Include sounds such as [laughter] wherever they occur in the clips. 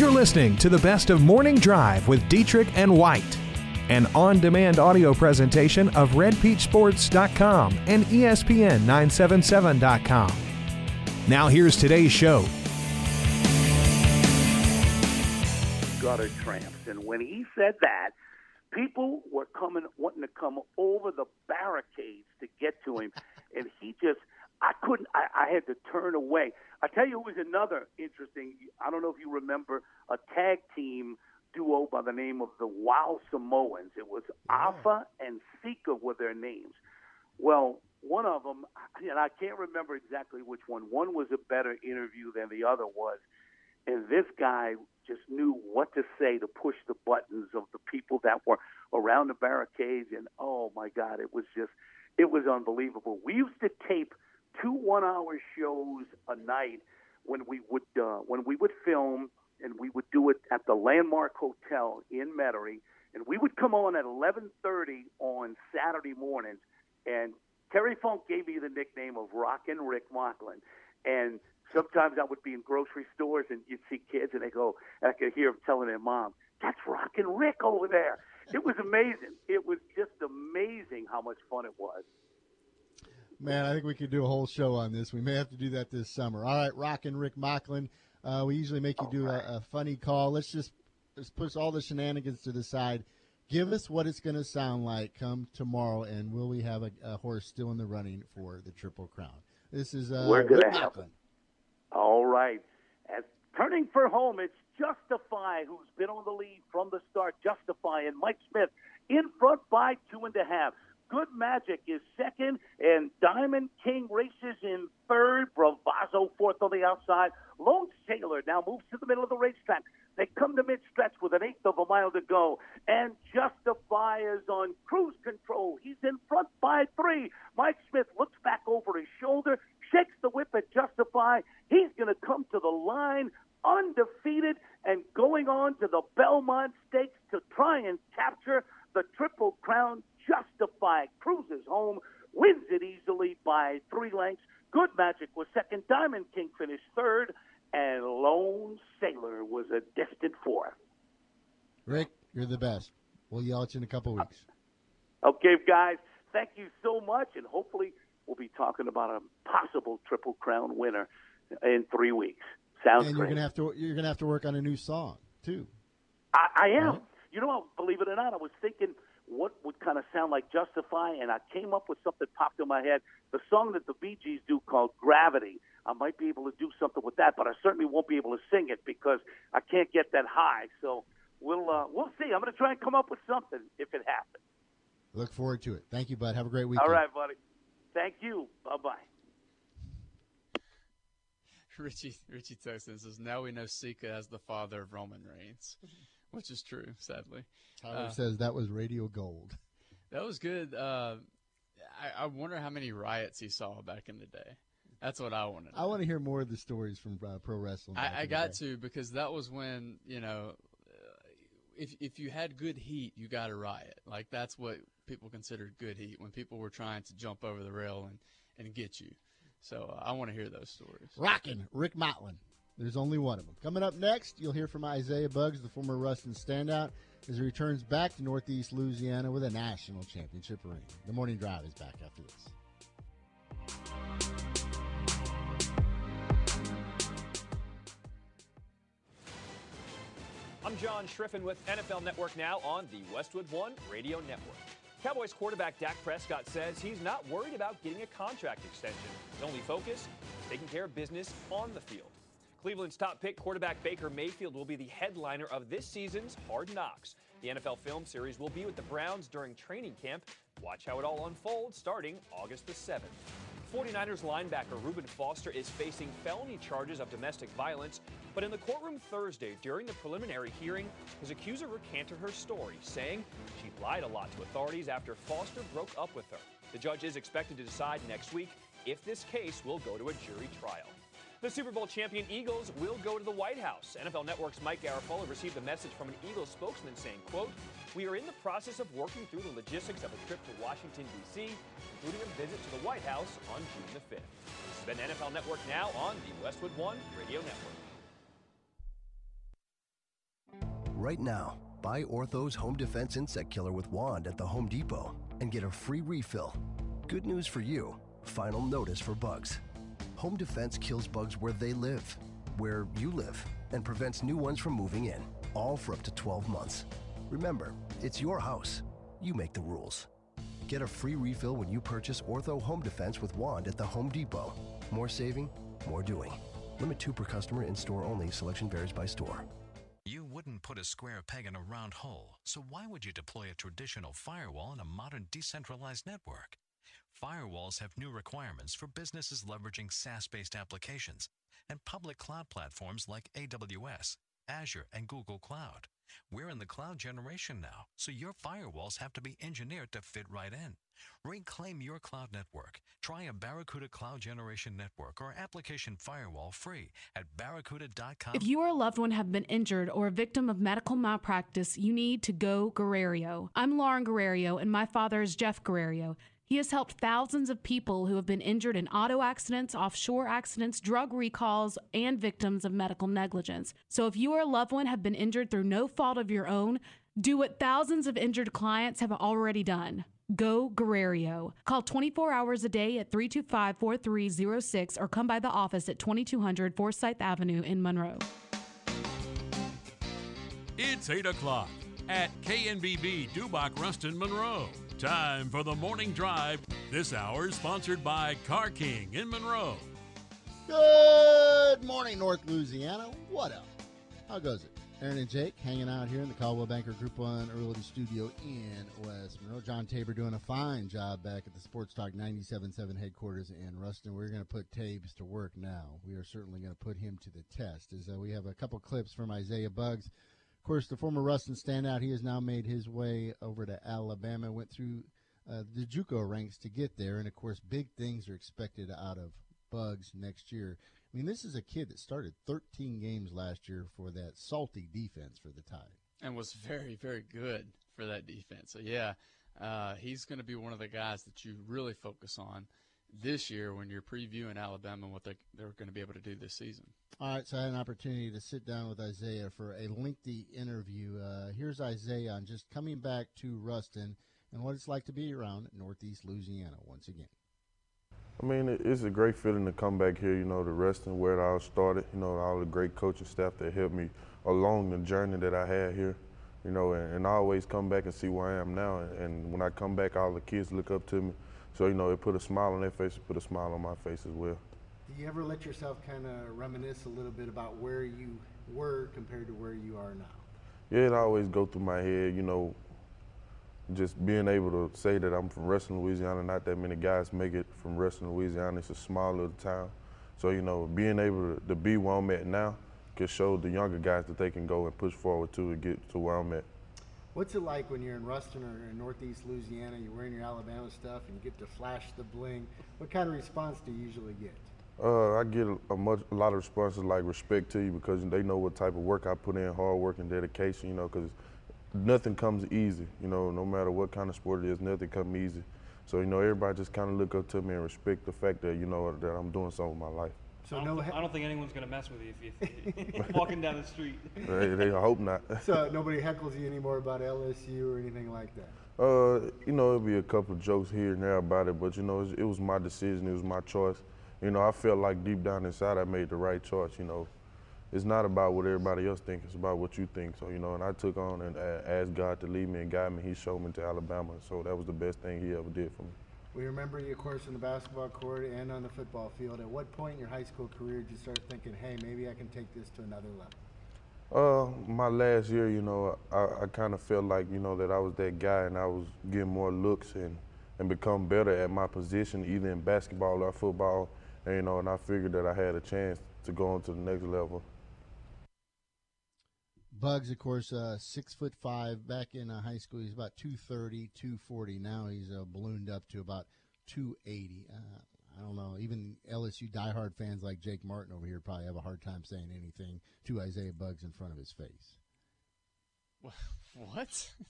You're listening to the best of Morning Drive with Dietrich and White, an on demand audio presentation of RedPeachSports.com and E ESPN977.com. Now, here's today's show. gutter tramps. And when he said that, people were coming, wanting to come over the barricades to get to him, and he just, I couldn't, I, I had to turn away. I tell you, it was another interesting. I don't know if you remember a tag team duo by the name of the Wild Samoans. It was oh. Afa and Sika were their names. Well, one of them, and I can't remember exactly which one. One was a better interview than the other was and this guy just knew what to say to push the buttons of the people that were around the barricades and oh my god it was just it was unbelievable we used to tape two one hour shows a night when we would uh, when we would film and we would do it at the landmark hotel in metairie and we would come on at 11:30 on Saturday mornings and Terry Funk gave me the nickname of Rockin' Rick Mocklin and sometimes I would be in grocery stores and you'd see kids and they go, and I could hear them telling their mom, "That's Rockin' Rick over there." It was amazing. It was just amazing how much fun it was. Man, I think we could do a whole show on this. We may have to do that this summer. All right, Rockin' Rick Mocklin. Uh, we usually make you do a, a funny call. Let's just let's push all the shenanigans to the side. Give us what it's going to sound like come tomorrow, and will we have a, a horse still in the running for the Triple Crown? This is uh, We're gonna Rick have. All right. As turning for home, it's Justify who's been on the lead from the start. Justify and Mike Smith in front by two and a half. Good Magic is second, and Diamond King races in third. Bravazo fourth on the outside. Lone Sailor now moves to the middle of the racetrack. They come to mid-stretch with an eighth of a mile to go, and Justify is on cruise control. He's in front by three. Mike Smith looks back over his shoulder, shakes the whip at Justify. He's going to come to the line undefeated and going on to the Belmont Stakes to try and capture the Triple Crown. Justify cruises home, wins it easily by three lengths. Good Magic was second. Diamond King finished third, and Lone Sailor was a distant fourth. Rick, you're the best. We'll yell at you in a couple weeks. Okay, guys, thank you so much, and hopefully we'll be talking about a possible Triple Crown winner in three weeks. Sounds and you're great. gonna have to you're gonna have to work on a new song too. I, I am. Right. You know, believe it or not, I was thinking what would kind of sound like Justify, and I came up with something popped in my head. The song that the Bee Gees do called Gravity. I might be able to do something with that, but I certainly won't be able to sing it because I can't get that high. So we'll uh, we'll see. I'm going to try and come up with something if it happens. Look forward to it. Thank you, bud. Have a great weekend. All right, buddy. Thank you. Bye bye. [laughs] Richie Richie Texan says now we know Sika as the father of Roman Reigns, [laughs] which is true, sadly. Tyler Uh, says that was radio gold. That was good. Uh, I, I wonder how many riots he saw back in the day. That's what I want to. I want to hear more of the stories from uh, pro wrestling. I, I got to because that was when you know, uh, if if you had good heat, you got a riot. Like that's what people considered good heat when people were trying to jump over the rail and and get you. So uh, I want to hear those stories. Rockin' Rick Mocklin. There's only one of them. Coming up next, you'll hear from Isaiah Buggs, the former Ruston standout, as he returns back to Northeast Louisiana with a national championship ring. The morning drive is back after this. I'm John Schriffen with NFL Network now on the Westwood One Radio Network. Cowboys quarterback Dak Prescott says he's not worried about getting a contract extension. His only focus, taking care of business on the field. Cleveland's top pick quarterback Baker Mayfield will be the headliner of this season's Hard Knocks. The NFL film series will be with the Browns during training camp. Watch how it all unfolds starting August the 7th. 49ers linebacker Reuben Foster is facing felony charges of domestic violence, but in the courtroom Thursday during the preliminary hearing, his accuser recanted her story, saying she lied a lot to authorities after Foster broke up with her. The judge is expected to decide next week if this case will go to a jury trial. The Super Bowl champion Eagles will go to the White House. NFL Network's Mike Garafolo received a message from an Eagles spokesman saying, quote, We are in the process of working through the logistics of a trip to Washington, D.C., including a visit to the White House on June the 5th. This has been NFL Network now on the Westwood One Radio Network. Right now, buy Ortho's Home Defense Insect Killer with Wand at the Home Depot and get a free refill. Good news for you final notice for bugs. Home Defense kills bugs where they live, where you live, and prevents new ones from moving in, all for up to 12 months. Remember, it's your house. You make the rules. Get a free refill when you purchase Ortho Home Defense with Wand at the Home Depot. More saving, more doing. Limit two per customer in store only. Selection varies by store. You wouldn't put a square peg in a round hole, so why would you deploy a traditional firewall in a modern decentralized network? Firewalls have new requirements for businesses leveraging SaaS based applications and public cloud platforms like AWS, Azure, and Google Cloud. We're in the cloud generation now, so your firewalls have to be engineered to fit right in. Reclaim your cloud network. Try a Barracuda Cloud Generation Network or application firewall free at barracuda.com. If you or a loved one have been injured or a victim of medical malpractice, you need to go Guerrero. I'm Lauren Guerrero, and my father is Jeff Guerrero. He has helped thousands of people who have been injured in auto accidents, offshore accidents, drug recalls, and victims of medical negligence. So if you or a loved one have been injured through no fault of your own, do what thousands of injured clients have already done. Go Guerrero. Call 24 hours a day at 325 4306 or come by the office at 2200 Forsyth Avenue in Monroe. It's 8 o'clock at KNBB Dubach Ruston Monroe. Time for the morning drive. This hour is sponsored by Car King in Monroe. Good morning, North Louisiana. What up? How goes it? Aaron and Jake hanging out here in the Coldwell Banker Group 1 Early Studio in West Monroe. John Tabor doing a fine job back at the Sports Talk 97.7 headquarters in Ruston. We're going to put Tabes to work now. We are certainly going to put him to the test. As uh, we have a couple clips from Isaiah Buggs of course, the former Ruston standout, he has now made his way over to Alabama, went through uh, the JUCO ranks to get there, and of course, big things are expected out of Buggs next year. I mean, this is a kid that started 13 games last year for that salty defense for the Tide, and was very, very good for that defense. So yeah, uh, he's going to be one of the guys that you really focus on this year when you're previewing Alabama and what they, they're going to be able to do this season. All right, so I had an opportunity to sit down with Isaiah for a lengthy interview. Uh, here's Isaiah on just coming back to Ruston and what it's like to be around Northeast Louisiana once again. I mean, it's a great feeling to come back here, you know, to Ruston where it all started, you know, all the great coaching staff that helped me along the journey that I had here, you know, and, and I always come back and see where I am now. And, and when I come back, all the kids look up to me so, you know, it put a smile on their face, it put a smile on my face as well. Do you ever let yourself kind of reminisce a little bit about where you were compared to where you are now? Yeah, it always go through my head, you know, just being able to say that I'm from Ruston, Louisiana. Not that many guys make it from Ruston, Louisiana. It's a small little town. So, you know, being able to, to be where I'm at now can show the younger guys that they can go and push forward to to get to where I'm at. What's it like when you're in Ruston or in Northeast Louisiana, you're wearing your Alabama stuff and you get to flash the bling? What kind of response do you usually get? Uh, I get a, much, a lot of responses like respect to you because they know what type of work I put in, hard work and dedication, you know, because nothing comes easy, you know, no matter what kind of sport it is, nothing comes easy. So, you know, everybody just kind of look up to me and respect the fact that, you know, that I'm doing something with my life. So I don't, no, th- I don't think anyone's going to mess with you if [laughs] you're walking down the street. they, they hope not. [laughs] so nobody heckles you anymore about LSU or anything like that. Uh, you know, it'll be a couple of jokes here and there about it, but you know, it was my decision. It was my choice. You know, I felt like deep down inside I made the right choice. You know, it's not about what everybody else thinks; it's about what you think. So you know, and I took on and asked God to lead me and guide me. He showed me to Alabama, so that was the best thing He ever did for me. We remember you, of course, in the basketball court and on the football field. At what point in your high school career did you start thinking, hey, maybe I can take this to another level? Uh, my last year, you know, I, I kind of felt like, you know, that I was that guy and I was getting more looks and, and become better at my position, either in basketball or football. And, you know, and I figured that I had a chance to go on to the next level. Buggs, of course, uh, six foot five. Back in uh, high school, he's about 230, 240. Now he's uh, ballooned up to about 280. Uh, I don't know. Even LSU diehard fans like Jake Martin over here probably have a hard time saying anything to Isaiah Buggs in front of his face. What?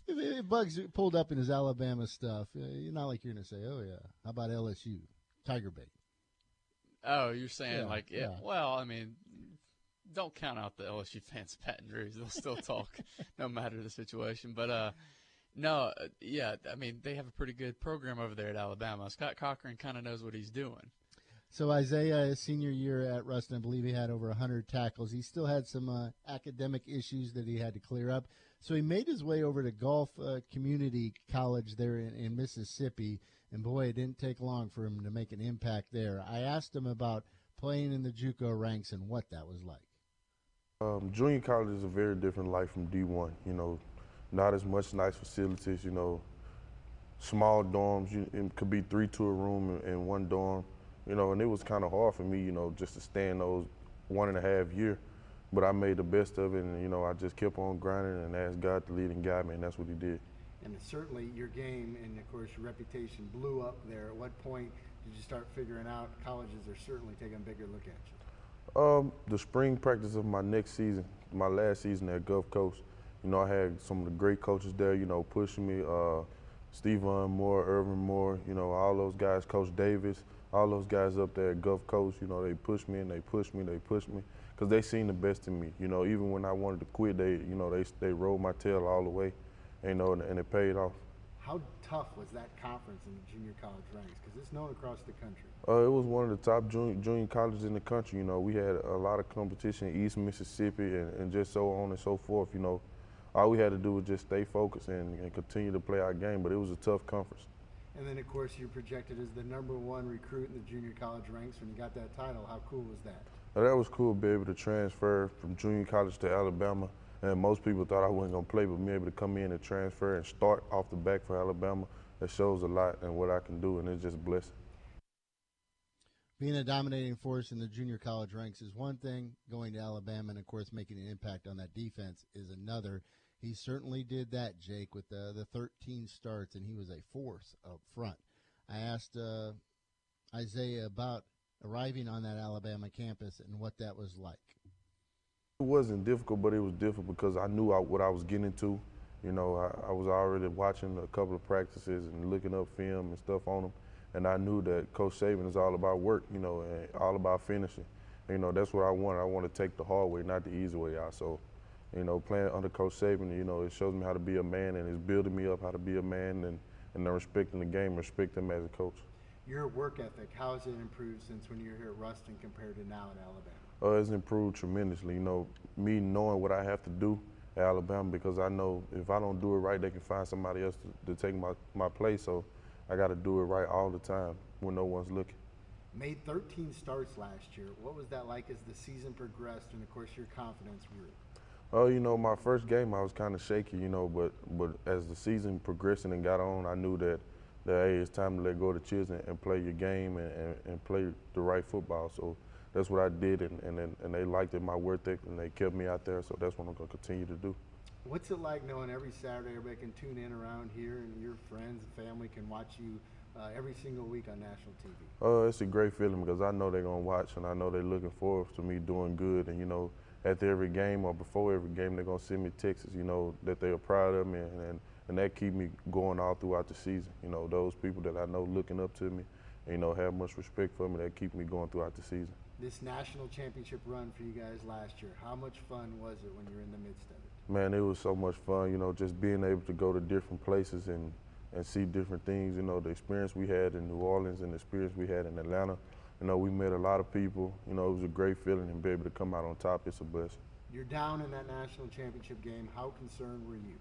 If, Buggs pulled up in his Alabama stuff, uh, you're not like you're going to say, "Oh yeah, how about LSU, Tiger bait." Oh, you're saying yeah, like yeah. yeah. Well, I mean, don't count out the LSU fans [laughs] Baton Rouge. They'll still talk [laughs] no matter the situation. But uh, no, uh, yeah, I mean they have a pretty good program over there at Alabama. Scott Cochran kind of knows what he's doing. So Isaiah, his senior year at Ruston, I believe he had over 100 tackles. He still had some uh, academic issues that he had to clear up. So he made his way over to Gulf uh, Community College there in, in Mississippi, and boy, it didn't take long for him to make an impact there. I asked him about playing in the JUCO ranks and what that was like. Um, junior college is a very different life from D1. You know, not as much nice facilities. You know, small dorms. You, it could be three to a room in, in one dorm. You know, and it was kind of hard for me. You know, just to stay in those one and a half year. But I made the best of it, and you know, I just kept on grinding and asked God to lead and guide me, and that's what He did. And certainly, your game and of course your reputation blew up there. At what point did you start figuring out colleges are certainly taking a bigger look at you? Um, the spring practice of my next season, my last season at Gulf Coast, you know, I had some of the great coaches there, you know, pushing me. Uh, Stephon Moore, Irvin Moore, you know, all those guys, Coach Davis, all those guys up there at Gulf Coast, you know, they pushed me and they pushed me, and they pushed me, because they seen the best in me. You know, even when I wanted to quit, they, you know, they they rolled my tail all the way, you know, and, and it paid off. How tough was that conference in the junior college ranks? Because it's known across the country. Uh, it was one of the top junior, junior colleges in the country. You know, we had a lot of competition in East Mississippi and, and just so on and so forth. You know, all we had to do was just stay focused and, and continue to play our game. But it was a tough conference. And then, of course, you're projected as the number one recruit in the junior college ranks when you got that title. How cool was that? Uh, that was cool to be able to transfer from junior college to Alabama. And most people thought I wasn't going to play, but me able to come in and transfer and start off the back for Alabama, that shows a lot and what I can do, and it's just blessing. Being a dominating force in the junior college ranks is one thing. Going to Alabama and, of course, making an impact on that defense is another. He certainly did that, Jake, with the, the 13 starts, and he was a force up front. I asked uh, Isaiah about arriving on that Alabama campus and what that was like. It wasn't difficult, but it was difficult because I knew I, what I was getting into. You know, I, I, was already watching a couple of practices and looking up film and stuff on them, and I knew that Coach Saban is all about work, you know, and all about finishing. You know, that's what I want. I want to take the hard way, not the easy way out. So, you know, playing under Coach Saban, you know, it shows me how to be a man, and it's building me up how to be a man, and and then respecting the game, respect him as a coach. Your work ethic, how has it improved since when you were here at Ruston compared to now at Alabama? Uh, it's improved tremendously. You know, me knowing what I have to do at Alabama because I know if I don't do it right, they can find somebody else to, to take my, my place. So I got to do it right all the time when no one's looking. Made 13 starts last year. What was that like as the season progressed and, of course, your confidence grew? Oh, you know, my first game I was kind of shaky, you know, but but as the season progressed and got on, I knew that that hey, it's time to let go of the chips and, and play your game and, and, and play the right football. So that's what I did, and, and, and they liked it, my work ethic, and they kept me out there, so that's what I'm going to continue to do. What's it like knowing every Saturday everybody can tune in around here and your friends and family can watch you uh, every single week on national TV? Uh, it's a great feeling because I know they're going to watch and I know they're looking forward to me doing good. And, you know, after every game or before every game, they're going to send me texts, you know, that they're proud of me. And, and, and that keep me going all throughout the season. You know, those people that I know looking up to me, and, you know, have much respect for me, that keep me going throughout the season this national championship run for you guys last year. How much fun was it when you were in the midst of it? Man, it was so much fun. You know, just being able to go to different places and and see different things. You know, the experience we had in New Orleans and the experience we had in Atlanta. You know, we met a lot of people. You know, it was a great feeling and be able to come out on top. It's a blessing. You're down in that national championship game. How concerned were you?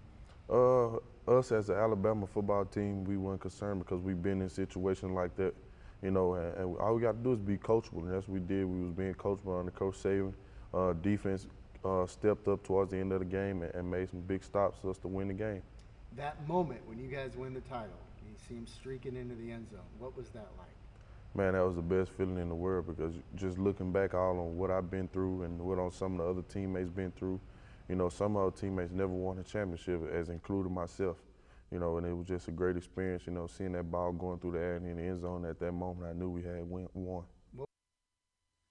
Uh, us as the Alabama football team, we weren't concerned because we've been in situations like that you know, and, and all we got to do is be coachable, and that's what we did. We was being coachable under Coach Saban. Uh, defense uh, stepped up towards the end of the game and, and, made some big stops for us to win the game. That moment when you guys win the title, you see him streaking into the end zone. What was that like? Man, that was the best feeling in the world because just looking back all on what I've been through and what on some of the other teammates been through, you know, some of our teammates never won a championship, as including myself you know, and it was just a great experience, you know, seeing that ball going through the air and in the end zone at that moment, I knew we had won.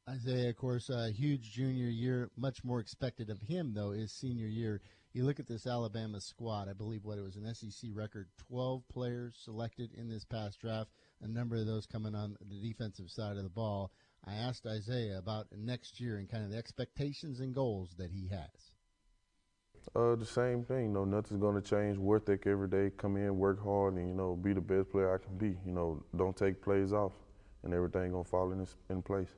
Isaiah, of course, a huge junior year. Much more expected of him, though, is senior year. You look at this Alabama squad, I believe what it was an SEC record 12 players selected in this past draft, a number of those coming on the defensive side of the ball. I asked Isaiah about next year and kind of the expectations and goals that he has. Uh, the same thing. You know, nothing's going to change. Work ethic every day. Come in, work hard, and you know, be the best player I can be. You know, don't take plays off, and everything gonna fall in in place.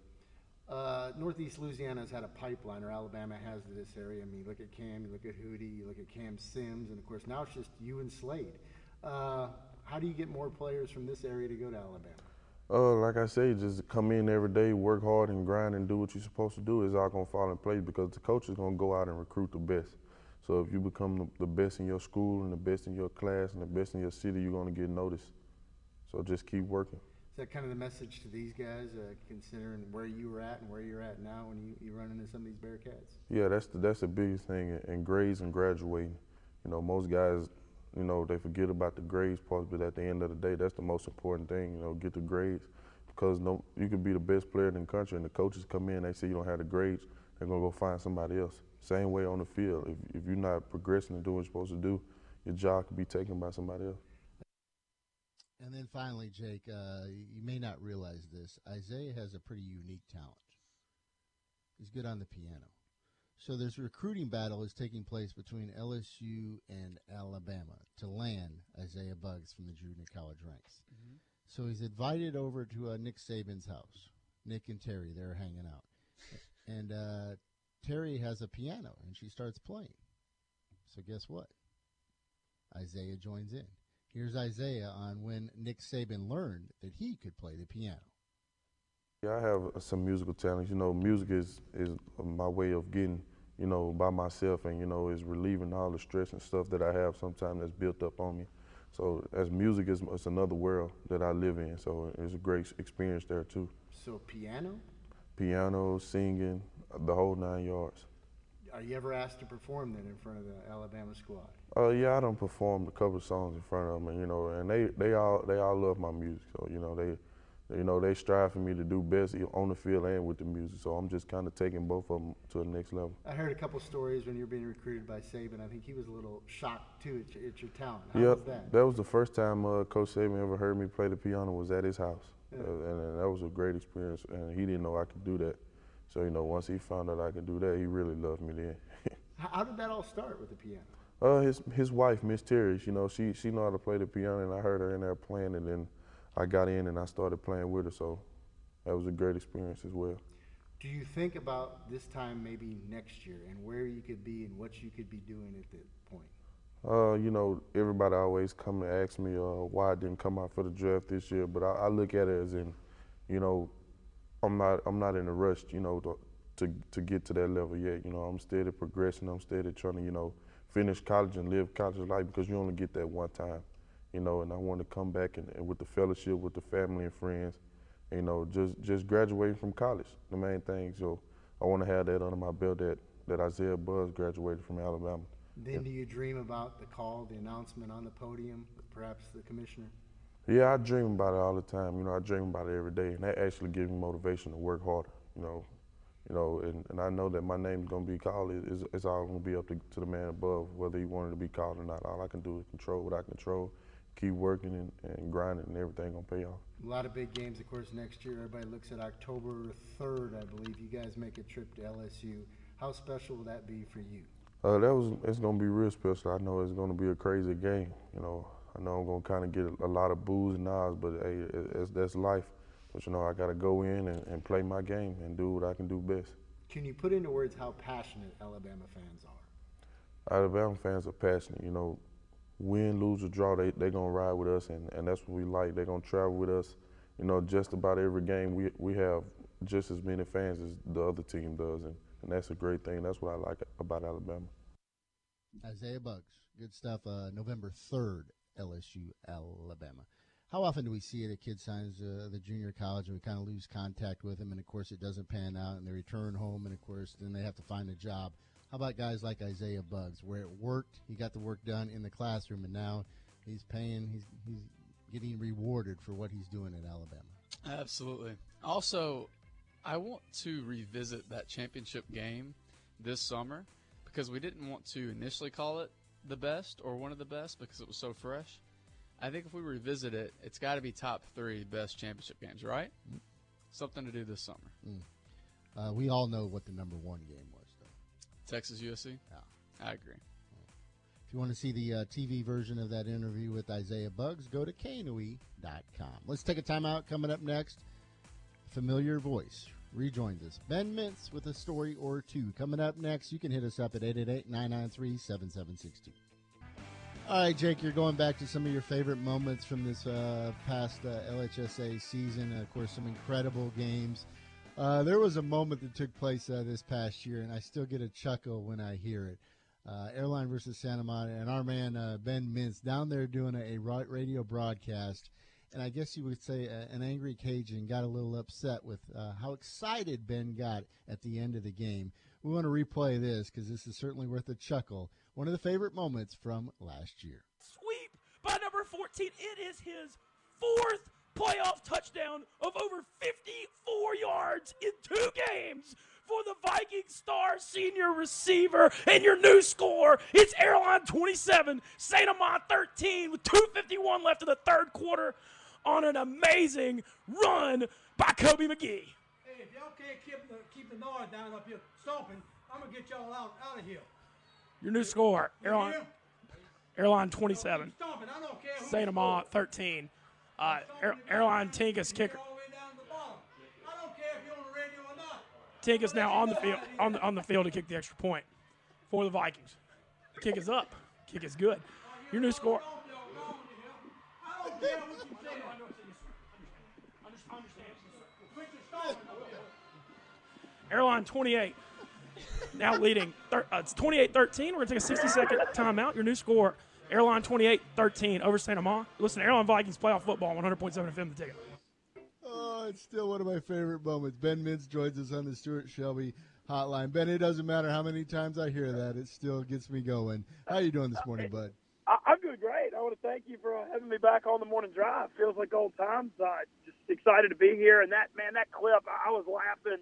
Uh, Northeast Louisiana has had a pipeline, or Alabama has to this area. I mean, look at Cam, you look at Hootie, you look at Cam Sims, and of course now it's just you and Slade. Uh, how do you get more players from this area to go to Alabama? Uh, like I say, just come in every day, work hard, and grind, and do what you're supposed to do. It's all gonna fall in place because the coach is gonna go out and recruit the best. So if you become the best in your school and the best in your class and the best in your city, you're gonna get noticed. So just keep working. Is that kind of the message to these guys, uh, considering where you were at and where you're at now when you, you run into some of these Bearcats? Yeah, that's the, that's the biggest thing in, grades and graduating. You know, most guys, you know, they forget about the grades part, but at the end of the day, that's the most important thing. You know, get the grades because no, you could be the best player in the country, and the coaches come in, they say you don't have the grades, they're gonna go find somebody else. Same way on the field. If, if you're not progressing and doing what you're supposed to do, your job could be taken by somebody else. And then finally, Jake, uh, you may not realize this. Isaiah has a pretty unique talent. He's good on the piano. So this recruiting battle is taking place between LSU and Alabama to land Isaiah Buggs from the junior college ranks. Mm-hmm. So he's invited over to uh, Nick Saban's house. Nick and Terry, they're hanging out. And uh, Terry has a piano and she starts playing. So guess what? Isaiah joins in. Here's Isaiah on when Nick Saban learned that he could play the piano. Yeah, I have some musical talents. You know, music is is my way of getting, you know, by myself, and you know, is relieving all the stress and stuff that I have sometimes that's built up on me. So, as music is it's another world that I live in. So, it's a great experience there too. So, piano. Piano, singing, the whole nine yards. Are you ever asked to perform then in front of the Alabama squad? Uh, yeah, I don't perform a couple of songs in front of them, and you know, and they, they all they all love my music, so you know they, you know they strive for me to do best on the field and with the music. So I'm just kind of taking both of them to the next level. I heard a couple stories when you were being recruited by Saban. I think he was a little shocked too at your, at your talent. How yep, was that? That was the first time uh, Coach Saban ever heard me play the piano was at his house, yeah. uh, and, and that was a great experience. And he didn't know I could do that. So, you know, once he found out I could do that, he really loved me then. [laughs] how did that all start with the piano? Uh, his his wife, Miss Terry, you know, she she know how to play the piano, and I heard her in there playing, and then I got in and I started playing with her. So that was a great experience as well. Do you think about this time maybe next year and where you could be and what you could be doing at that point? Uh, you know, everybody always come and ask me uh, why I didn't come out for the draft this year, but I, I look at it as in, you know, I'm not I'm not in a rush, you know, to, to to get to that level yet. You know, I'm steady progressing. I'm steady trying to, you know, finish college and live college life because you only get that one time, you know. And I want to come back and, and with the fellowship, with the family and friends, you know, just just graduating from college. The main thing. So I want to have that under my belt that that Isaiah Buggs graduated from Alabama. Then yeah. do you dream about the call, the announcement on the podium, perhaps the commissioner? Yeah, I dream about it all the time. You know, I dream about it every day, and that actually gives me motivation to work harder. You know, you know, and, and I know that my name's gonna be called. It's, it's all gonna be up to, to the man above, whether he wanted to be called or not. All I can do is control what I control, keep working and, and grinding, and everything gonna pay off. A lot of big games, of course, next year. Everybody looks at October 3rd, I believe. You guys make a trip to LSU. How special will that be for you? Uh, that was it's gonna be real special. I know it's gonna be a crazy game. You know, I know I'm gonna kind of get a, a, lot of boos and nods, but hey, it, that's life. But you know, I got to go in and, and, play my game and do what I can do best. Can you put into words how passionate Alabama fans are? Alabama fans are passionate. You know, win, lose, or draw, they they gonna ride with us, and, and that's what we like. They're gonna travel with us. You know, just about every game we we have just as many fans as the other team does, and, and that's a great thing. That's what I like about Alabama. Isaiah Buggs, good stuff. Uh, November third LSU, Alabama. How often do we see it? A kid signs uh, the junior college and we kind of lose contact with them, and of course it doesn't pan out, and they return home, and of course then they have to find a job. How about guys like Isaiah Buggs, where it worked, he got the work done in the classroom, and now he's paying, he's he's getting rewarded for what he's doing at Alabama. Absolutely. Also, I want to revisit that championship game this summer because we didn't want to initially call it the best or one of the best because it was so fresh. I think if we revisit it, it's got to be top three best championship games, right? Something to do this summer. Uh, we all know what the number one game was, though. Texas USC. Yeah. I agree. If you want to see the uh, TV version of that interview with Isaiah Buggs, go to knoe.com. Let's take a timeout. Coming up next, familiar voice rejoins us. Ben Mintz with a story or two. Coming up next, you can hit us up at 888 993 7762. All right, Jake, you're going back to some of your favorite moments from this uh, past uh, LHSA season. of course, some incredible games. Uh, there was a moment that took place uh, this past year, and I still get a chuckle when I hear it. Uh, Airline versus St. Amant, and our man uh, Ben Mintz down there doing a, a radio broadcast. And I guess you would say uh, an angry Cajun got a little upset with uh, how excited Ben got at the end of the game. We want to replay this because this is certainly worth a chuckle. One of the favorite moments from last year. sweep by number 14. It is his fourth playoff touchdown of over 54 yards in two games for the Viking star senior receiver. And your new score, it's Airline 27, St. Amant 13 with 2.51 left in the third quarter on an amazing run by Kobe McGee. Hey, if y'all can't keep the, keep the noise down up here stomping, I'm gonna get y'all out, out of here. Your new score, Airline? Airline 27, Stomping, I don't care St. Amant 13. Uh, Air, Airline Tinkus kicker. all the way down the bottom. I don't care if you're on the radio or not. Tinkus now on the field on the, on the field to kick the extra point for the Vikings. Kick is up. Kick is good. Your new score. Your stomping. Airline 28 now leading. Thir- uh, it's 28 13. We're going to take a 60 second timeout. Your new score Airline 28 13 over St. Amant. Listen, Airline Vikings playoff football 100.7 FM the ticket. Oh, it's still one of my favorite moments. Ben Mintz joins us on the Stuart Shelby hotline. Ben, it doesn't matter how many times I hear that, it still gets me going. How are you doing this morning, bud? I, I'm doing great. I want to thank you for uh, having me back on the morning drive. Feels like old times. Uh, just excited to be here. And that man, that clip, I was laughing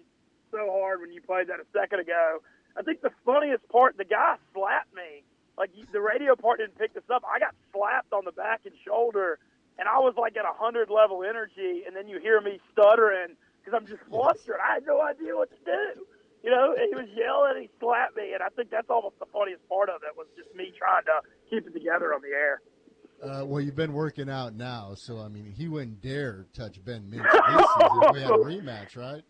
so hard when you played that a second ago. I think the funniest part, the guy slapped me. Like the radio part didn't pick this up. I got slapped on the back and shoulder, and I was like at a hundred level energy. And then you hear me stuttering because I'm just flustered. I had no idea what to do. You know, and he was yelling. And he slapped me, and I think that's almost the funniest part of it was just me trying to keep it together on the air. Uh, well, you've been working out now, so I mean, he wouldn't dare touch Ben Mintz this if we had a [laughs] rematch, right?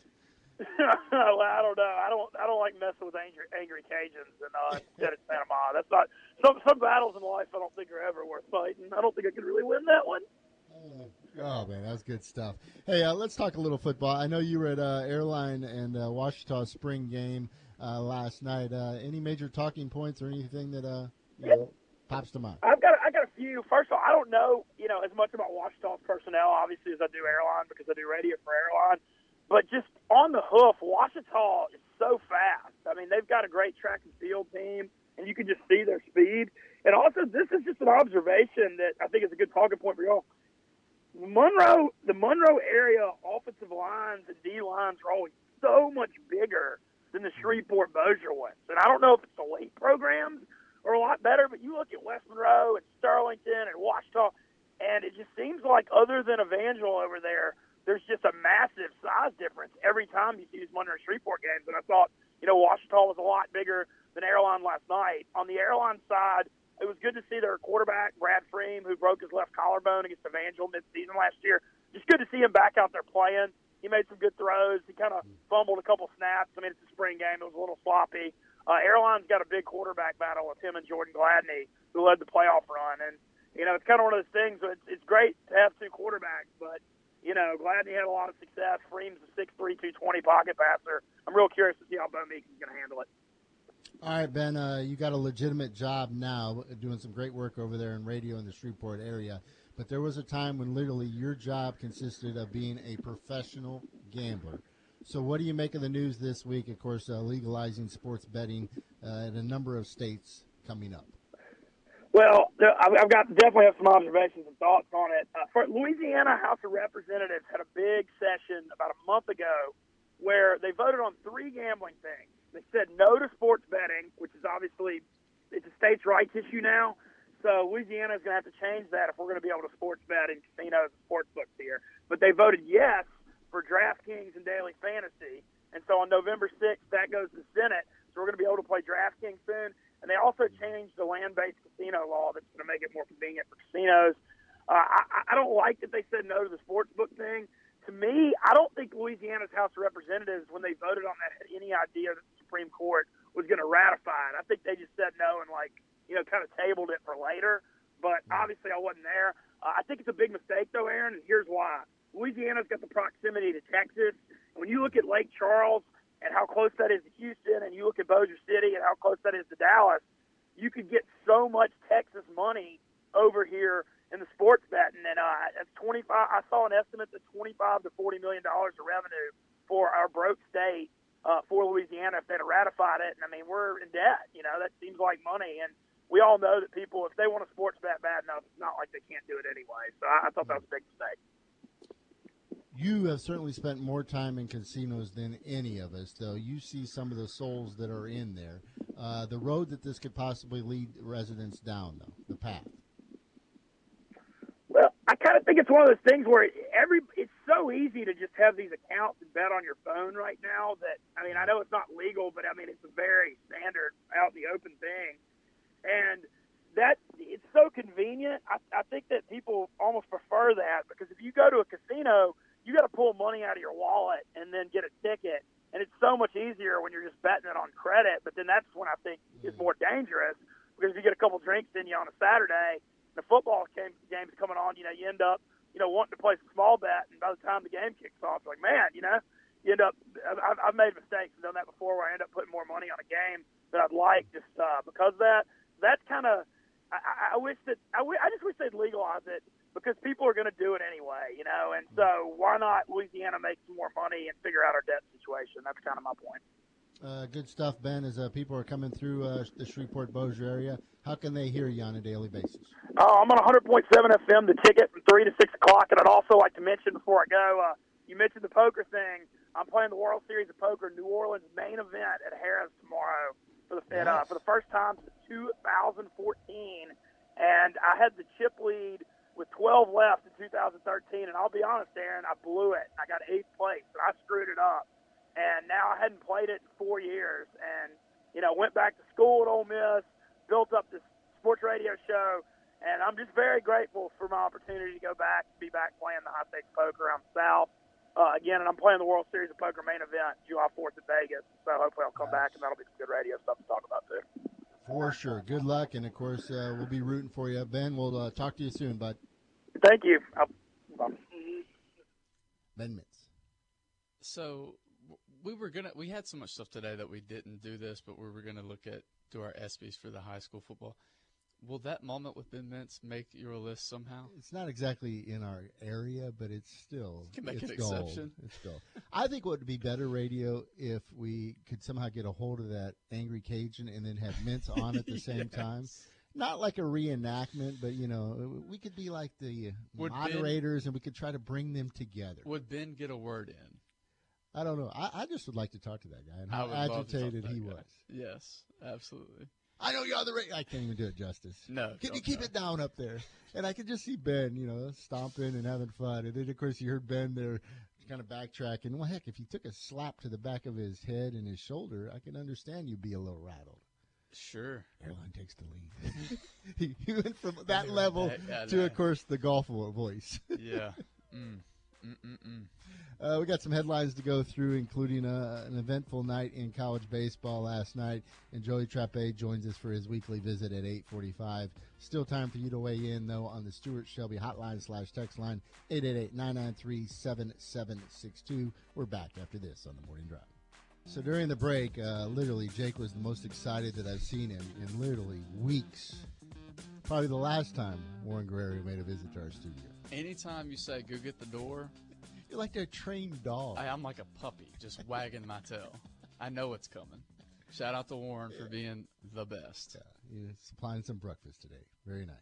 well, I don't know. I don't. I don't like messing with angry, angry Cajuns and uh, instead of Santa Mara. That's not some some battles in life. I don't think are ever worth fighting. I don't think I could really win that one. Oh man, that's good stuff. Hey, uh, let's talk a little football. I know you were at uh, Airline and uh, Ouachita spring game uh, last night. Uh, any major talking points or anything that uh, you know, pops to mind? I've got got a few. First of all, I don't know you know as much about Ouachita's personnel obviously as I do airline because I do radio for airline. But just on the hoof, Ouachita is so fast. I mean, they've got a great track and field team, and you can just see their speed. And also, this is just an observation that I think is a good talking point for y'all. Monroe, the Monroe area offensive lines and D lines are always so much bigger than the Shreveport Bossier ones. And I don't know if it's the late programs are a lot better, but you look at West Monroe and Sterlington and Ouachita, and it just seems like other than Evangel over there, there's just a massive size difference every time you see these Monroe Shreveport games. And I thought, you know, Ouachita was a lot bigger than Airline last night. On the Airline side, it was good to see their quarterback, Brad Freem, who broke his left collarbone against Evangel midseason last year. Just good to see him back out there playing. He made some good throws. He kind of mm. fumbled a couple snaps. I mean, it's a spring game. It was a little sloppy. Uh, Airline's got a big quarterback battle with him and Jordan Gladney, who led the playoff run. And, you know, it's kind of one of those things. It's, it's great to have two quarterbacks, but, you know, Gladney had a lot of success. Freem's a 6'3", 220 pocket passer. I'm real curious to see how Bo Meeks is going to handle it. All right, Ben, uh, you got a legitimate job now, doing some great work over there in radio in the Shreveport area. But there was a time when literally your job consisted of being a professional gambler. So, what do you make of the news this week? Of course, uh, legalizing sports betting uh, in a number of states coming up. Well, I've got definitely have some observations and thoughts on it. Uh, for Louisiana House of Representatives had a big session about a month ago where they voted on three gambling things. They said no to sports betting, which is obviously it's a states' rights issue now. So Louisiana is going to have to change that if we're going to be able to sports bet in casinos and sports books here. But they voted yes for DraftKings and Daily Fantasy. And so on November 6th, that goes to the Senate. So we're going to be able to play DraftKings soon. And they also changed the land-based casino law that's going to make it more convenient for casinos. Uh, I, I don't like that they said no to the sports book thing. To me, I don't think Louisiana's House of Representatives, when they voted on that, had any idea that the Supreme Court was going to ratify it. I think they just said no and like you know kind of tabled it for later. But obviously, I wasn't there. Uh, I think it's a big mistake, though, Aaron, and here's why. Louisiana's got the proximity to Texas. When you look at Lake Charles and how close that is to Houston, and you look at Bossier City and how close that is to Dallas, you could get so much Texas money over here in the sports betting. And uh, it's 25. I saw an estimate that 25 to 40 million dollars of revenue for our broke state uh, for Louisiana if they'd have ratified it. And I mean, we're in debt. You know, that seems like money. And we all know that people, if they want a sports bet bad enough, it's not like they can't do it anyway. So I, I thought that was a big mistake. You have certainly spent more time in casinos than any of us, though. You see some of the souls that are in there. Uh, the road that this could possibly lead residents down, though, the path. Well, I kind of think it's one of those things where every it's so easy to just have these accounts and bet on your phone right now that I mean I know it's not legal, but I mean it's a very standard out in the open thing, and that it's so convenient. I, I think that people almost prefer that because if you go to a casino, you got to pull money out of your wallet and then get a ticket, and it's so much easier when you're just betting it on credit. But then that's when I think is more dangerous because if you get a couple drinks in you on a Saturday the football game, game's coming on, you know, you end up, you know, wanting to play some small bet, and by the time the game kicks off, you're like, man, you know, you end up. I've, I've made mistakes and done that before, where I end up putting more money on a game that I'd like just uh, because of that. That's kind of. I, I wish that I, w- I just wish they'd legalize it because people are going to do it anyway, you know. And so why not Louisiana make some more money and figure out our debt situation? That's kind of my point. Uh, good stuff, Ben. As uh, people are coming through uh, the Shreveport Bossier area, how can they hear you on a daily basis? Oh, I'm on 100.7 FM, the ticket from 3 to 6 o'clock. And I'd also like to mention before I go, uh, you mentioned the poker thing. I'm playing the World Series of Poker, New Orleans main event at Harrah's tomorrow for the nice. uh, for the first time since 2014. And I had the chip lead with 12 left in 2013. And I'll be honest, Aaron, I blew it. I got eighth place, and I screwed it up and now I hadn't played it in four years. And you know, went back to school at Ole Miss, built up this sports radio show, and I'm just very grateful for my opportunity to go back, be back playing the high stakes poker the South. Uh, again, and I'm playing the World Series of Poker main event July 4th in Vegas. So hopefully I'll come back and that'll be some good radio stuff to talk about too. For sure. Good luck, and of course uh, we'll be rooting for you, Ben. We'll uh, talk to you soon, bud. Thank you. Ben Mintz. So we were gonna we had so much stuff today that we didn't do this, but we were gonna look at do our ESPYS for the high school football. Will that moment with Ben Mintz make your list somehow? It's not exactly in our area, but it's still you can make it's an gold. exception. It's gold. I think what would be better radio if we could somehow get a hold of that angry Cajun and then have Mintz on at the [laughs] same Yes. time. Not like a reenactment, but you know, we could be like the Would Ben- moderators, and we could try to bring them together. Would Ben get a word in? I don't know. I, I just would like to talk to that guy and how would love to talk agitated he was. Yes, absolutely. I know you're on the radio. I can't even do it justice. No, Can you keep try. it down up there? And I could just see Ben, you know, stomping and having fun. And then, of course, you heard Ben there kind of backtracking. Well, heck, if you took a slap to the back of his head and his shoulder, I can understand you'd be a little rattled. Sure. Airline takes the lead. [laughs] he, he went from [laughs] that level Yeah, to, of course, the golf voice. [laughs] Yeah. Mm. Mm-mm-mm. Uh, we got some headlines to go through, including uh, an eventful night in college baseball last night. And Joey Trappe joins us for his weekly visit at 8:45. Still time for you to weigh in though on the Stuart Shelby hotline slash text line 888-993-7762. We're back after this on the morning drive. So during the break, uh, literally Jake was the most excited that I've seen him in literally weeks. Probably the last time Warren Guerrero made a visit to our studio. Anytime you say "go get the door," You're like a trained dog. I, I'm like a puppy just wagging my tail. I know it's coming. Shout out to Warren for being the best. Yeah, supplying some breakfast today. Very nice.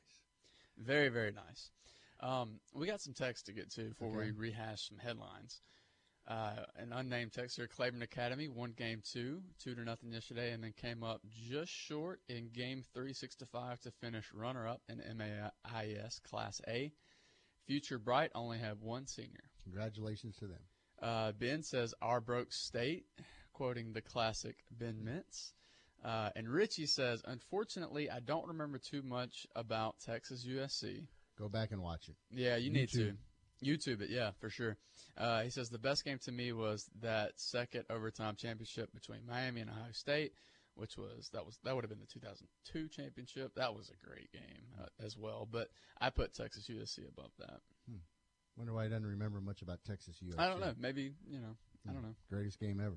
Very, very nice. Um, we got some text to get to before Okay. we rehash some headlines. Uh, an unnamed texter, Claiborne Academy, won game two, two to nothing yesterday, and then came up just short in game three, six to five, to finish runner-up in MAIS Class A. Future Bright only have one senior. Congratulations to them. Uh, ben says our broke state, quoting the classic Ben Mintz. Uh, and Richie says, unfortunately, I don't remember too much about Texas USC. Go back and watch it. Yeah, you need to. YouTube it, yeah, for sure. Uh, he says the best game to me was that second overtime championship between Miami and Ohio State, which was that was that would have been the 2002 championship. That was a great game uh, as well. But I put Texas USC above that. Wonder why he doesn't remember much about Texas USC. I don't know. Maybe you know. I don't know. Greatest game ever.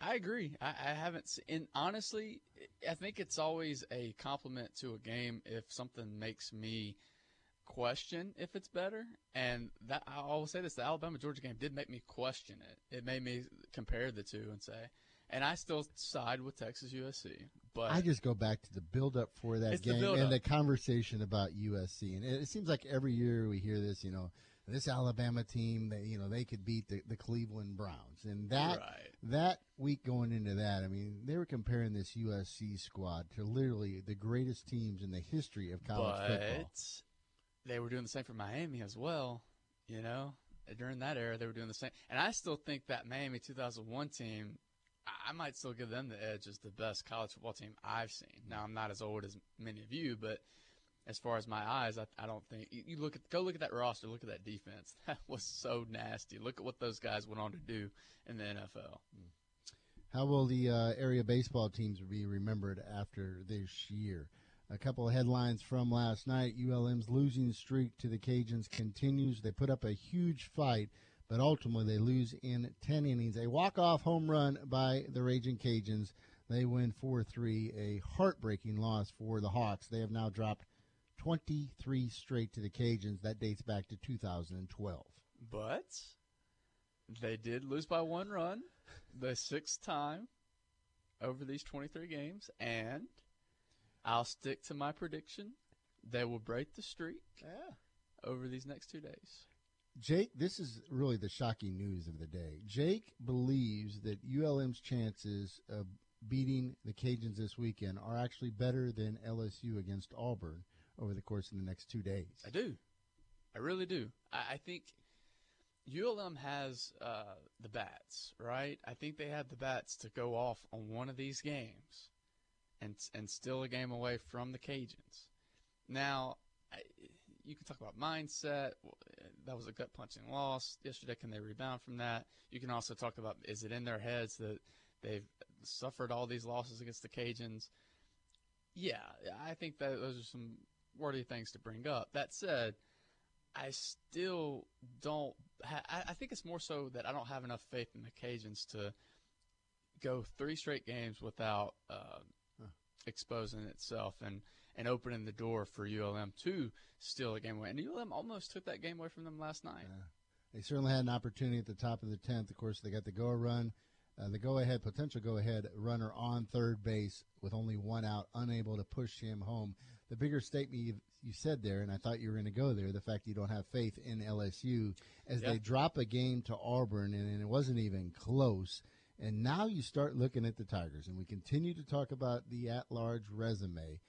I agree. I, I haven't seen, and honestly, I think it's always a compliment to a game if something makes me question if it's better. And that I will say this: the Alabama Georgia game did make me question it. It made me compare the two and say, and I still side with Texas USC. But I just go back to the buildup for that It's the game and the conversation about USC. And it, it seems like every year we hear this, you know, this Alabama team, they, you know, they could beat the, the Cleveland Browns. And that Right. that week going into that, I mean, they were comparing this USC squad to literally the greatest teams in the history of college but football. They were doing the same for Miami as well. You know, during that era, they were doing the same. And I still think that Miami 2001 team, I- might still give them the edge as the best college football team I've seen. Now, I'm not as old as many of you, but as far as my eyes, I, I don't think you look at go look at that roster, look at that defense. [laughs] That was so nasty. Look at what those guys went on to do in the NFL. How will the uh, area baseball teams be remembered after this year? A couple of headlines from last night. ULM's losing streak to the Cajuns continues. They put up a huge fight, but ultimately they lose in 10 innings. A walk-off home run by the Raging Cajuns. They win 4-3, a heartbreaking loss for the Hawks. They have now dropped 23 straight to the Cajuns. That dates back to 2012. But they did lose by one run, the sixth time over these 23 games, and I'll stick to my prediction. They will break the streak over these next two days. Jake, this is really the shocking news of the day. Jake believes that ULM's chances of beating the Cajuns this weekend are actually better than LSU against Auburn over the course of the next two days. I do. I really do. I, I think ULM has uh, the bats, right? I think they have the bats to go off on one of these games and and still a game away from the Cajuns. Now, you can talk about mindset. That was a gut punching loss yesterday. Can they rebound from that? You can also talk about is it in their heads that they've suffered all these losses against the Cajuns? Yeah, I think that those are some worthy things to bring up. That said, I still don't. Ha- I, I think it's more so that I don't have enough faith in the Cajuns to go three straight games without uh, exposing itself and and opening the door for ULM to steal a game away. And ULM almost took that game away from them last night. They certainly had an opportunity at the top of the 10th. Of course, they got the go run, uh, the go ahead, potential go ahead runner on third base with only one out, unable to push him home. The bigger statement you, you said there, and I thought you were going to go there, the fact you don't have faith in LSU as Yeah. they drop a game to Auburn, and, and it wasn't even close. And now you start looking at the Tigers, and we continue to talk about the at large resume.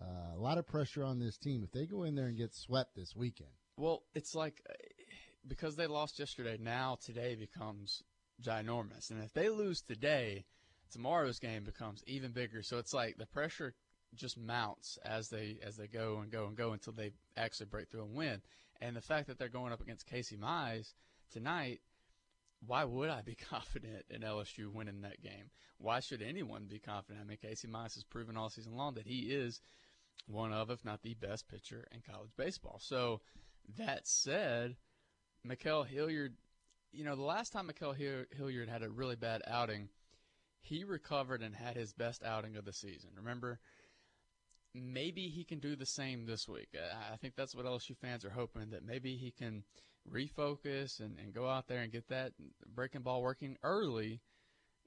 Uh, a lot of pressure on this team. If they go in there and get swept this weekend, Well, it's like uh, because they lost yesterday, now today becomes ginormous. And if they lose today, tomorrow's game becomes even bigger. So it's like the pressure just mounts as they as they go and go and go until they actually break through and win. And the fact that they're going up against Casey Mize tonight, why would I be [laughs] confident in LSU winning that game? Why should anyone be confident? I mean, Casey Mize has proven all season long that he is one of, if not the best pitcher in college baseball. So that said, Ma'Khail Hilliard, you know, the last time Ma'Khail Hilliard had a really bad outing, he recovered and had his best outing of the season. Remember? Maybe he can do the same this week. I think that's what LSU fans are hoping that maybe he can refocus and, and go out there and get that breaking ball working early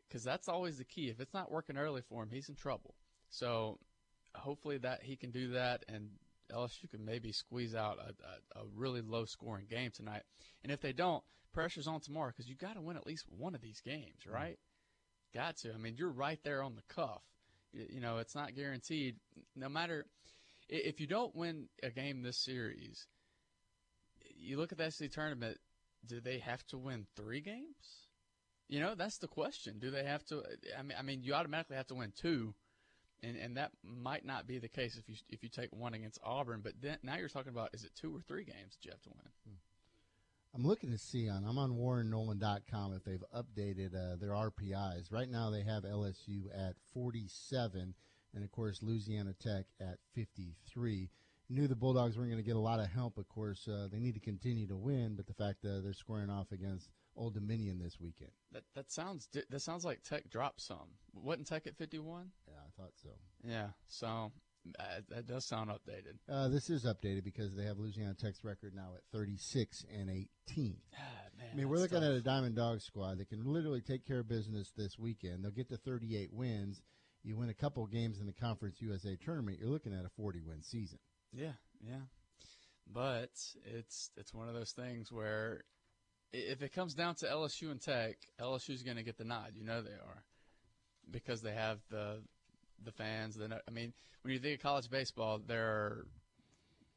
because that's always the key. If it's not working early for him, he's in trouble. So hopefully that he can do that and LSU can maybe squeeze out a, a, a really low scoring game tonight. And if they don't, pressure's on tomorrow because you got to win at least one of these games, mm-hmm. right? Got to. I mean, you're right there on the cuff. You, you know, it's not guaranteed. No matter if you don't win a game this series, you look at the SEC tournament. do they have to win three games? You know, that's the question. Do they have to? I mean, I mean, you automatically have to win two, and and that might not be the case if you if you take one against Auburn. But then now you're talking about is it two or three games that you have to win? I'm looking to see on I'm on WarrenNolan.com if they've updated uh, their RPIs. Right now they have LSU at 47, and of course Louisiana Tech at 53. Knew the Bulldogs weren't going to get a lot of help. Of course, uh, they need to continue to win, but the fact that they're squaring off against Old Dominion this weekend. That that sounds that sounds like Tech dropped some. Wasn't Tech at 51? Yeah, I thought so. Yeah, so uh, that does sound updated. Uh, this is updated because they have Louisiana Tech's record now at 36 and 18. Ah, man, I mean, we're looking at a Diamond Dog squad that can literally take care of business this weekend. They'll get to 38 wins. You win a couple games in the Conference USA tournament, you're looking at a 40 win season. Yeah, yeah. But it's it's one of those things where if it comes down to LSU and Tech, LSU's going to get the nod. You know they are because they have the the fans. The I mean, when you think of college baseball, there are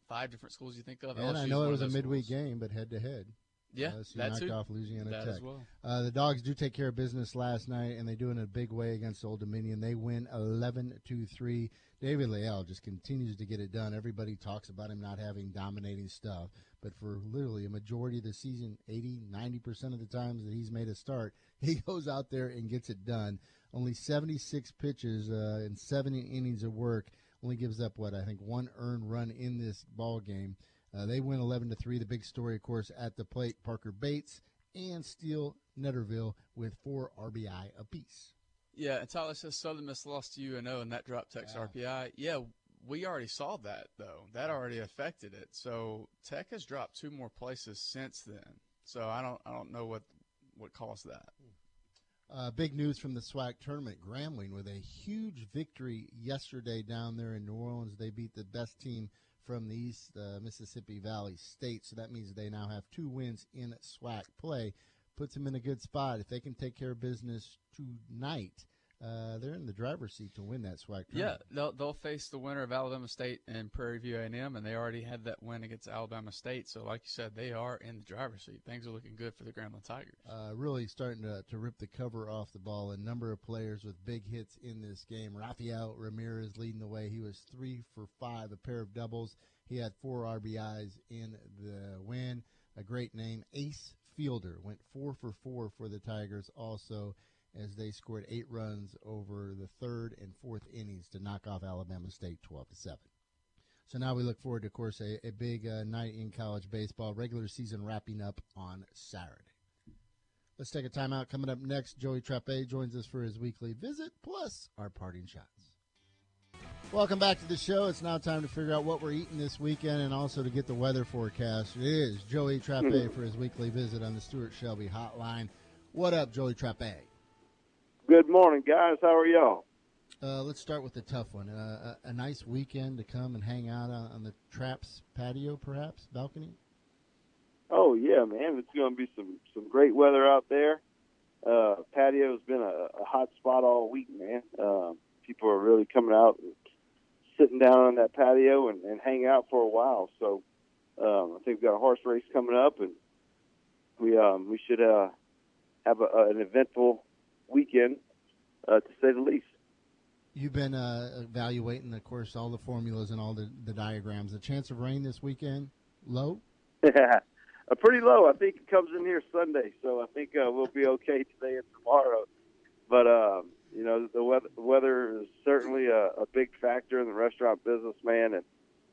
five different schools you think of. And I know it was a midweek schools. game, but head to head. Yeah, LSU that knocked too. off Louisiana That Tech. as well. Uh, the Dogs do take care of business last night, and they do it in a big way against Old Dominion. They win 11 to 3. David Leal just continues to get it done. Everybody talks about him not having dominating stuff, but for literally a majority of the season, 80, 90% of the times that he's made a start, [laughs] he goes out there and gets it done. Only 76 pitches uh, and 70 innings of work. Only gives up what I think one earned run in this ball game. Uh, they win 11 to 3. The big story, of course, at the plate Parker Bates and Steele Netterville with four RBI apiece. Yeah, and Tyler says Southern Miss lost to UNO and that dropped Tech's RPI. Yeah, we already saw that though. That already affected it. So Tech has dropped two more places since then. So I don't I don't know what what caused that. Uh, big news from the SWAC tournament. Grambling with a huge victory yesterday down there in New Orleans. They beat the best team from the East uh, Mississippi Valley State. So that means they now have two wins in SWAC play. Puts them in a good spot. If they can take care of business tonight, uh, they're in the driver's seat to win that SWAC Yeah, they'll they'll face the winner of Alabama State and Prairie View A&M, and they already had that win against Alabama State. So, like you said, they are in the driver's seat. Things are looking good for the Grambling Tigers. uh, really starting to, to rip the cover off the ball. A number of players with big hits in this game. Rafael Ramirez leading the way. He was three for five, a pair of doubles. He had four RBIs in the win. A great name, Ace Fielder, went four for four for the Tigers also as they scored eight runs over the third and fourth innings to knock off Alabama State 12 to 7. So now we look forward to, of course, a, a big uh, night in college baseball. Regular season wrapping up on Saturday. Let's take a timeout. Coming up next, Joey Trappe joins us for his weekly visit, plus our parting shots. Welcome back to the show. It's now time to figure out what we're eating this weekend and also to get the weather forecast. It is Joey Trappe [laughs] for his weekly visit on the Stuart Shelby Hotline. What up, Joey Trappe? Good morning, guys. How are y'all? Uh, let's start with the tough one. Uh, a, a nice weekend to come and hang out on, on the Traps patio, perhaps balcony. Oh yeah, man. It's going to be some some great weather out there. Uh, patio's been a, a hot spot all week, man. Uh, people are really coming out and sitting down on that patio and, and hanging out for a while. So um, I think we've got a horse race coming up, and we um, we should uh, have a, an eventful weekend, uh, to say the least. You've been uh, evaluating, of course, all the formulas and all the, the diagrams. The chance of rain this weekend, low? [laughs] uh, pretty low. I think it comes in here Sunday, so I think uh, we'll be okay today and tomorrow. But um, you know, the weather, weather is certainly a, a big factor in the restaurant business, man, and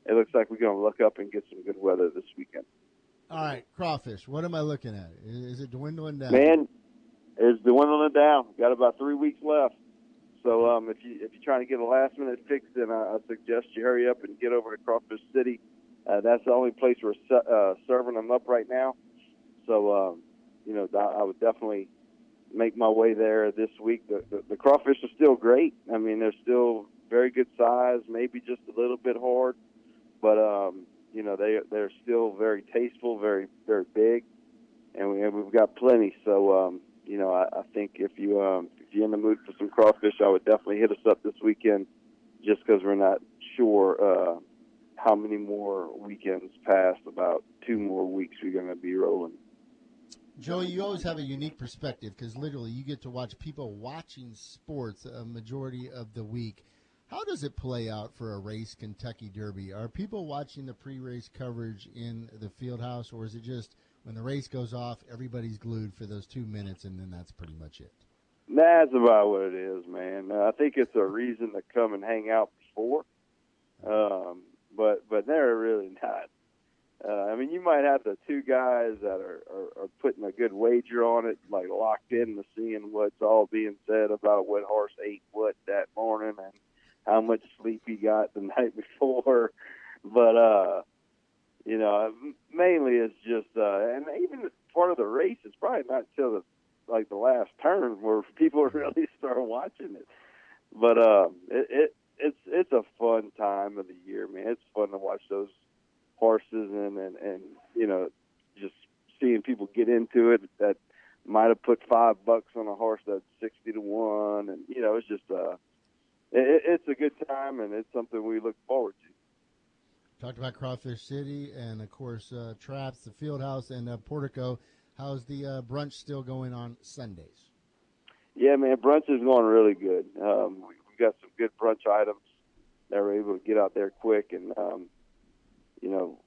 it looks like we're going to look up and get some good weather this weekend. All right, crawfish. What am I looking at? Is, is it dwindling down? Man, it's dwindling down. Got about three weeks left. So um, if you if you're trying to get a last minute fix, then I, I suggest you hurry up and get over to Crawfish City. Uh, that's the only place we're se- uh, serving them up right now. So um, you know I I would definitely make my way there this week. The, the, the crawfish are still great. I mean they're still very good size, maybe just a little bit hard, but um, you know they they're still very tasteful, very very big, and, we, and we've got plenty. So um, you know I, I think if you um, if you're in the mood for some crawfish, I would definitely hit us up this weekend, just because we're not sure uh, how many more weekends past. About two more weeks we're going to be rolling. Joey, you always have a unique perspective because literally you get to watch people watching sports a majority of the week. How does it play out for a race Kentucky Derby? Are people watching the pre-race coverage in the field house, or is it just when the race goes off, everybody's glued for those two minutes, and then that's pretty much it? That's about what it is, man. I think it's a reason to come and hang out before, um, but but they're really not. Uh, I mean, you might have the two guys that are, are, are putting a good wager on it, like locked in to seeing what's all being said about what horse ate what that morning and how much sleep he got the [laughs] night before. But uh, you know, mainly it's just uh, and even part of the race is probably not till the like the last turn where [laughs] people [laughs] really start watching it. But um, it, it it's it's a fun time of the year, man. It's fun to watch those horses and and and you know just seeing people get into it that might have put five bucks on a horse that's sixty to one, and you know it's just uh, it, it's a good time and it's something we look forward to. Talked about Crawfish City and of course uh, Traps, the Field House, and uh, Portico. How's the uh, brunch still going on Sundays? Yeah, man, brunch is going really good. Um, we, we've got some good brunch items that we're able to get out there quick, and um, you know,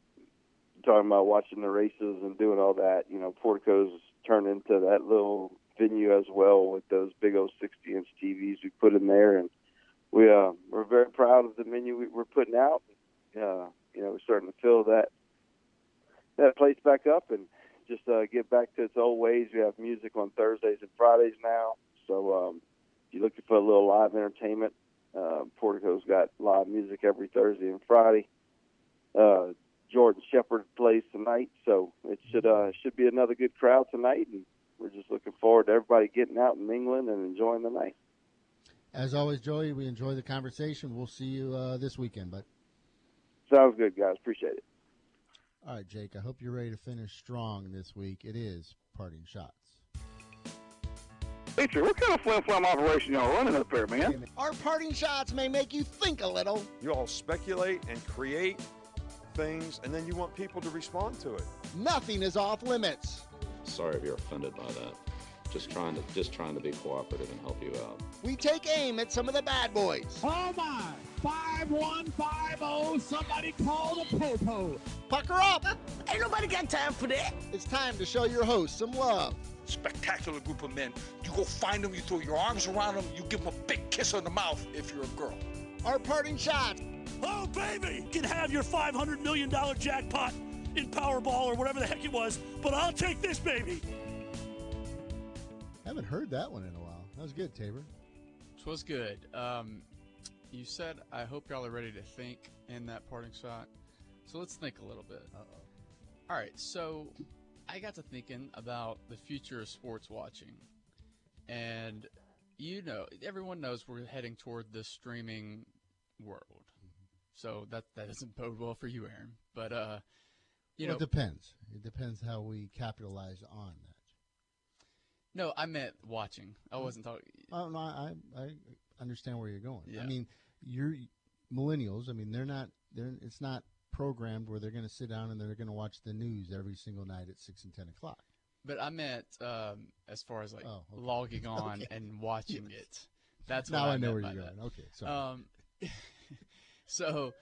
talking about watching the races and doing all that. You know, Portico's turned into that little venue as well with those big old 60 inch TVs we put in there, and we uh, we're very proud of the menu we, we're putting out. Uh, you know, we're starting to fill that that place back up and just uh, get back to its old ways. We have music on Thursdays and Fridays now, so um, if you're looking for a little live entertainment, uh, Portico's got live music every Thursday and Friday. Uh, Jordan Shepard plays tonight, so it should uh, should be another good crowd tonight, and we're just looking forward to everybody getting out and mingling and enjoying the night. As always, Joey, we enjoy the conversation. We'll see you uh, this weekend, but sounds good, guys. Appreciate it. All right, Jake. I hope you're ready to finish strong this week. It is parting shots. Teacher, what kind of flim flam operation y'all running up there, man? Our parting shots may make you think a little. You all speculate and create things, and then you want people to respond to it. Nothing is off limits. Sorry if you're offended by that. Just trying to just trying to be cooperative and help you out. We take aim at some of the bad boys. Oh my! 5150, somebody call the popo. Pucker up! [laughs] Ain't nobody got time for that. It's time to show your host some love. Spectacular group of men. You go find them, you throw your arms around them, you give them a big kiss on the mouth if you're a girl. Our parting shot. Oh, baby! You can have your $500 million jackpot in Powerball or whatever the heck it was, but I'll take this baby. Haven't heard that one in a while. That was good, Tabor. Which was good. Um, you said, I hope y'all are ready to think in that parting shot. So let's think a little bit. Uh-oh. All right, so I got to thinking about the future of sports watching. And you know, everyone knows we're heading toward the streaming world. Mm-hmm. So that that doesn't bode well for you, Aaron. But uh you well, know it depends. It depends how we capitalize on that. No, I meant watching. I wasn't talking. Oh no, I I understand where you're going. Yeah. I mean, you're millennials. I mean, they're not. They're. It's not programmed where they're going to sit down and they're going to watch the news every single night at six and ten o'clock. But I meant um, as far as like Oh, okay. logging on [laughs] Okay. and watching it. That's Now what I know where you're that. going. Okay, sorry. Um, [laughs] so,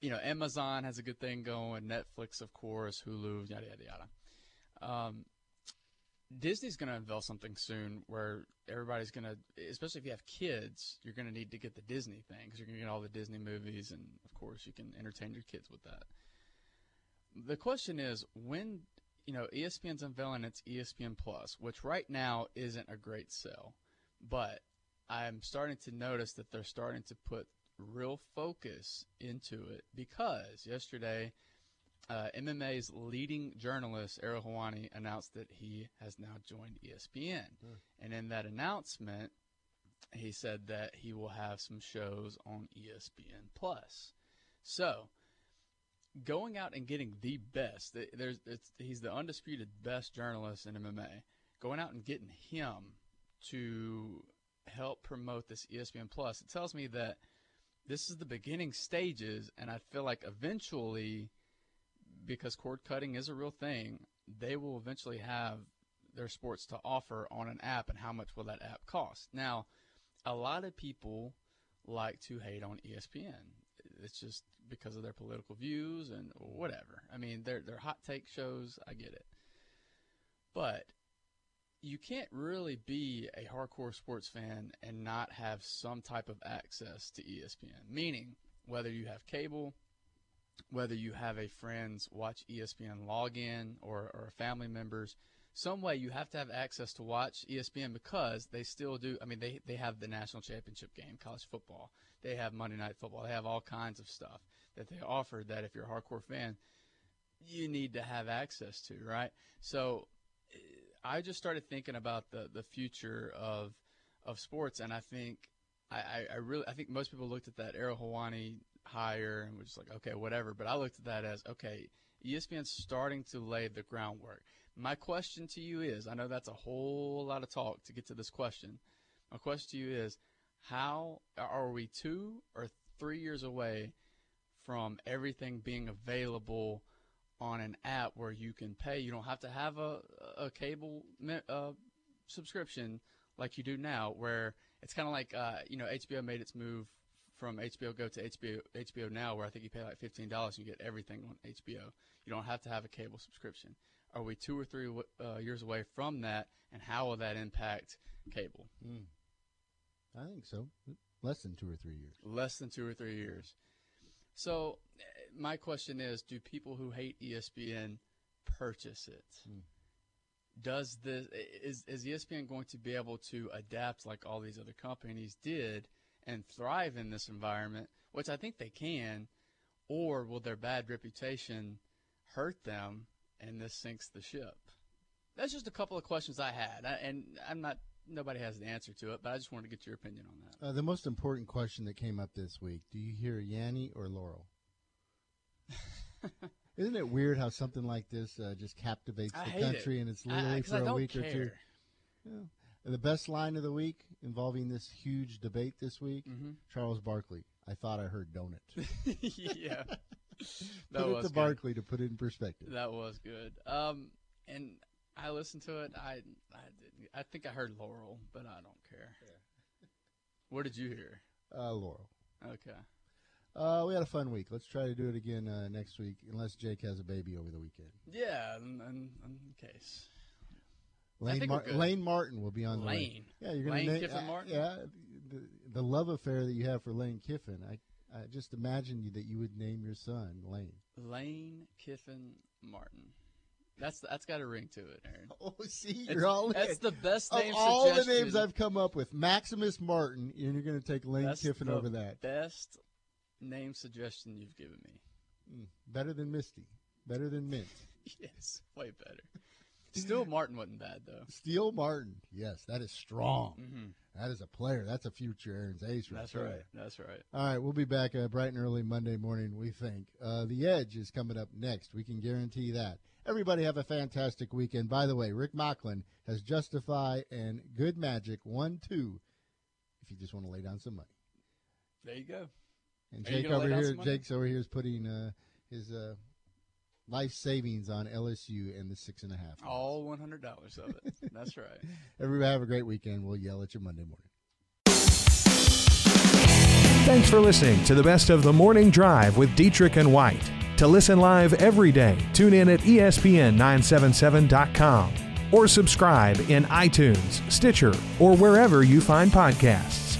you know, Amazon has a good thing going. Netflix, of course, Hulu, yada yada yada. Um, Disney's going to unveil something soon where everybody's going to, especially if you have kids, you're going to need to get the Disney thing because you're going to get all the Disney movies, and of course, you can entertain your kids with that. The question is when, you know, ESPN's unveiling its ESPN Plus, which right now isn't a great sell, but I'm starting to notice that they're starting to put real focus into it because yesterday uh, MMA's leading journalist, Ariel Helwani, announced that he has now joined ESPN. And in that announcement, he said that he will have some shows on ESPN Plus. So, going out and getting the best, there's, it's, he's the undisputed best journalist in MMA. Going out and getting him to help promote this ESPN Plus, it tells me that this is the beginning stages, and I feel like eventually, because cord cutting is a real thing, they will eventually have their sports to offer on an app and how much will that app cost. Now, a lot of people like to hate on ESPN. It's just because of their political views and whatever. I mean, they're they're hot take shows. I get it, but you can't really be a hardcore sports fan and not have some type of access to ESPN. Meaning, whether you have cable, whether you have a friend's watch ESPN login or, or family members, some way you have to have access to watch ESPN because they still do. I mean, they, they have the national championship game, college football. They have Monday night football. They have all kinds of stuff that they offer that if you're a hardcore fan, you need to have access to, right? So eh, I just started thinking about the, the future of of sports, and I think I, I really I think most people looked at that Ariel Helwani hire and we're just like, okay, whatever. But I looked at that as okay, ESPN's starting to lay the groundwork. My question to you is, I know that's a whole lot of talk to get to this question. My question to you is, how are we two or three years away from everything being available on an app where you can pay? You don't have to have a, a cable uh, subscription like you do now, where it's kind of like uh, you know HBO made its move from HBO Go to HBO HBO Now, where I think you pay like fifteen dollars and you get everything on HBO. You don't have to have a cable subscription. Are we two or three uh, years away from that, and how will that impact cable? Mm. I think so. Less than two or three years. Less than two or three years. So, my question is: Do people who hate ESPN purchase it? Mm. Does this is is ESPN going to be able to adapt like all these other companies did? And thrive in this environment, which I think they can, or will their bad reputation hurt them and this sinks the ship? That's just a couple of questions I had, and I'm not. Nobody has the answer to it, but I just wanted to get your opinion on that. Uh, the most important question that came up this week: Do you hear Yanni or Laurel? [laughs] Isn't it weird how something like this uh, just captivates I the country it. and it's literally I, for a week care. or two? The best line of the week involving this huge debate this week, mm-hmm. Charles Barkley. I thought I heard donut. [laughs] yeah, [laughs] that put was it to good. Barkley to put it in perspective. That was good. Um, and I listened to it. I I didn't. I think I heard Laurel, but I don't care. Yeah. What did you hear? Uh, Laurel. Okay. Uh, we had a fun week. Let's try to do it again uh, next week, unless Jake has a baby over the weekend. Yeah, in, in, in case. Lane, Mar- Lane Martin will be on the Lane. Yeah, you're going Lane to name, Kiffin uh, Martin. Yeah, the, the love affair that you have for Lane Kiffin. I, I just imagine that you would name your son Lane. Lane Kiffin Martin. That's that's got a ring to it, Aaron. [laughs] Oh, see, you're all in. That's the best name. of all the names I've come up with. Maximus Martin, and you're going to take Lane That's Kiffin over that. Best name suggestion you've given me. Mm, better than Misty. Better than Mint. [laughs] yes, way better. Still, Martin wasn't bad though. Steele Martin. Yes, that is strong. Mhm. That is a player. That's a future Aaron's ace right That's there. right. That's right. All right, we'll be back uh, bright and early Monday morning, we think. Uh, the Edge is coming up next. We can guarantee that. Everybody have a fantastic weekend. By the way, Rick Mocklin has Justify and Good Magic 1 2 if you just want to lay down some money. There you go. And Are Jake over here. Jake's over here is putting uh, his uh, life savings on LSU and the six and a half. All one hundred dollars of it. [laughs] That's right. Everybody have a great weekend. We'll yell at you Monday morning. Thanks for listening to the best of the morning drive with Dietrich and White. To listen live every day, tune in at E ESPN977.com or subscribe in iTunes, Stitcher, or wherever you find podcasts.